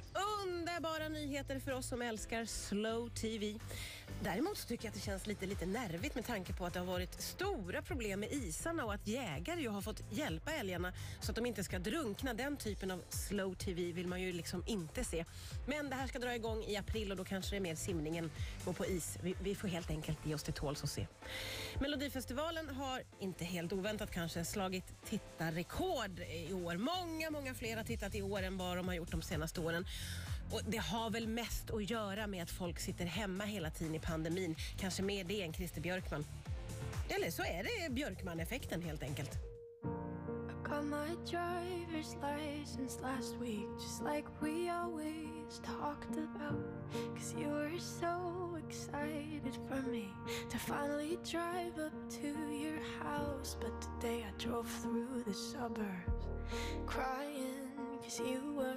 tillbaka. underbara nyheter för oss som älskar slow TV. Däremot så tycker jag att det känns lite, lite nervigt med tanke på att det har varit stora problem med isarna och att jägare ju har fått hjälpa älgarna så att de inte ska drunkna. Den typen av slow TV vill man ju liksom inte se. Men det här ska dra igång i april och då kanske det är mer simningen går på is. Vi, vi får helt enkelt ge oss till tåls och se. Melodifestivalen har, inte helt oväntat kanske, slagit tittarrekord i år. Många, många fler har tittat i år än vad de har gjort de senaste åren. Och Det har väl mest att göra med att folk sitter hemma hela tiden i pandemin. Kanske mer det än Christer Björkman. Eller så är det Björkman-effekten helt enkelt. Got my driver's license last week, just like we always talked about. Cause you were so excited for me to finally drive up to your house. But today I drove through the suburbs crying cause you were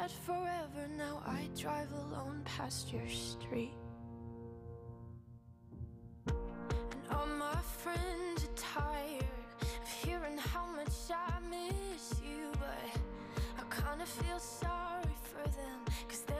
Said forever, now I drive alone past your street. And all my friends are tired of hearing how much I miss you, but kinda feel sorry for them, cause they'll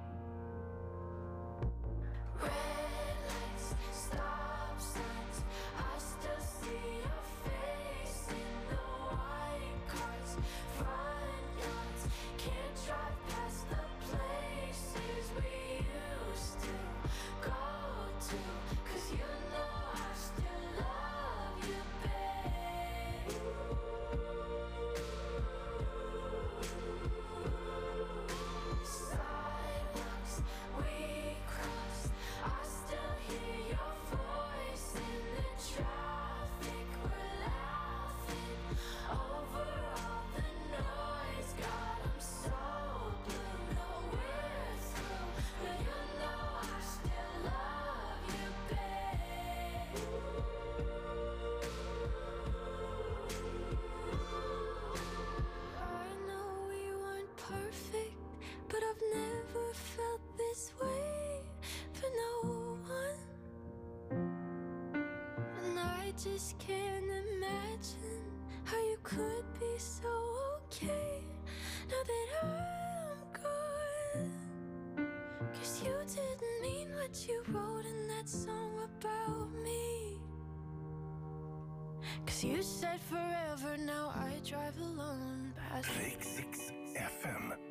I just can't imagine how you could be so okay now that I'm gone. Cause you didn't mean what you wrote in that song about me. Cause you said forever, now I drive alone past Rix FM.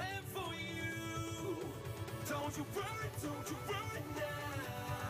Plan for you. Don't you worry, don't you worry now.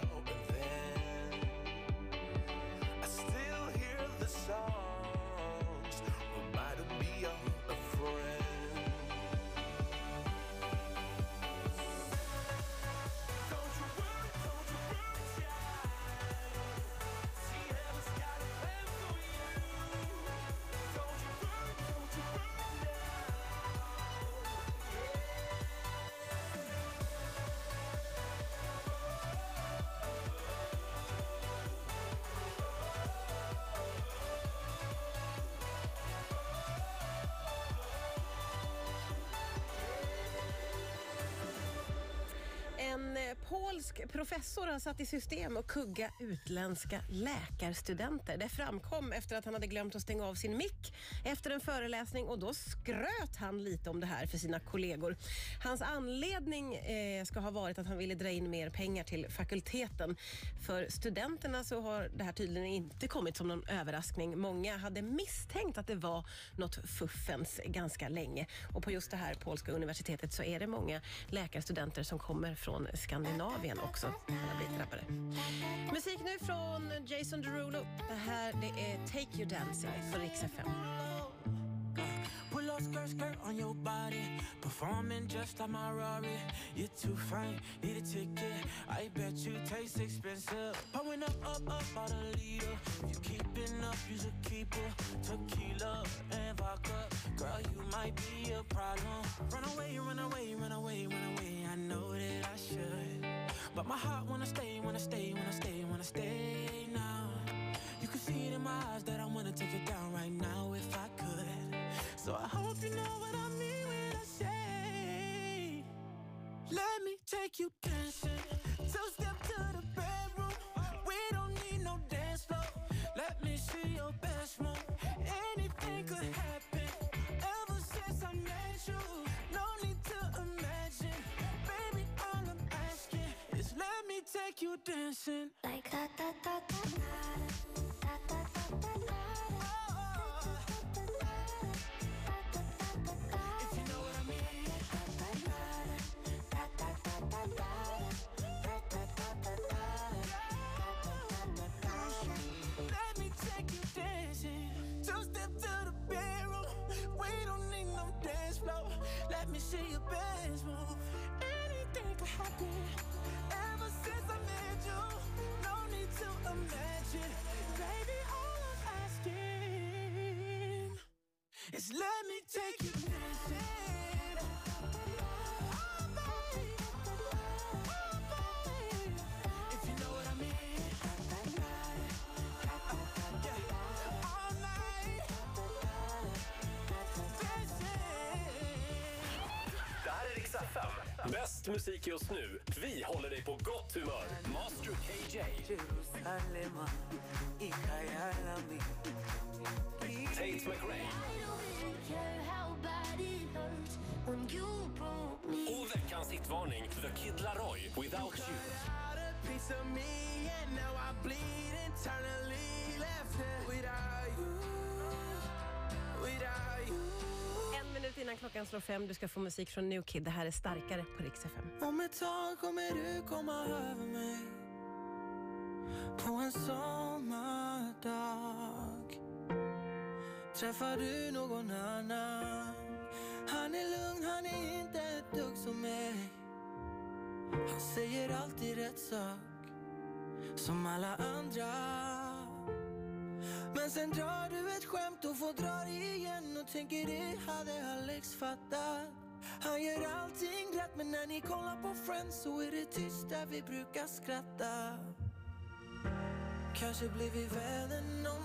polsk professor har satt i system att kugga utländska läkarstudenter. Det framkom efter att han hade glömt att stänga av sin mick efter en föreläsning och då skröt han lite om det här för sina kollegor. Hans anledning eh, ska ha varit att han ville dra in mer pengar till fakulteten. För studenterna så har det här tydligen inte kommit som någon överraskning. Många hade misstänkt att det var något fuffens ganska länge. Och på just det här polska universitetet så är det många läkarstudenter som kommer från Skandinavien också. som har blivit drabbade. Musik nu från Jason Derulo. Det här det är Take You Dancing på Rix FM. Skirt, skirt on your body. Performing just like my Rari. You're too fine, need a ticket. I bet you taste expensive. Pouring up, up, up out a leader. If you keeping up, you should keep it. Tequila and vodka. Girl, you might be a problem. Run away, my heart wanna stay, wanna stay, wanna stay, wanna stay now. You can see it in my eyes that I wanna take it down right now if I could. So I hope you know you dancing like da da da da da. da, da, see your best move. Anything could happen. Ever since I met you, no need to imagine. Baby, all I'm asking is let me take you dancing. bäst musik just nu. Vi håller dig på gott humör. Master KJ. Tate McRae. Och veckans hitvarning, The Kid Laroi, Without You. Without you minut innan klockan slår fem. Du ska få musik från New Kid. Det här är starkare på Rix FM. Om ett tag kommer du komma över mig På en sommardag Träffar du någon annan Han är lugn, han är inte ett dugg som mig Han säger alltid rätt sak som alla andra. Men sen drar du ett skämt och får dra det igen och tänker det hade Alex fattat. Han gör allting rätt men när ni kollar på Friends så är det tyst där vi brukar skratta. Kanske blir vi vänner någon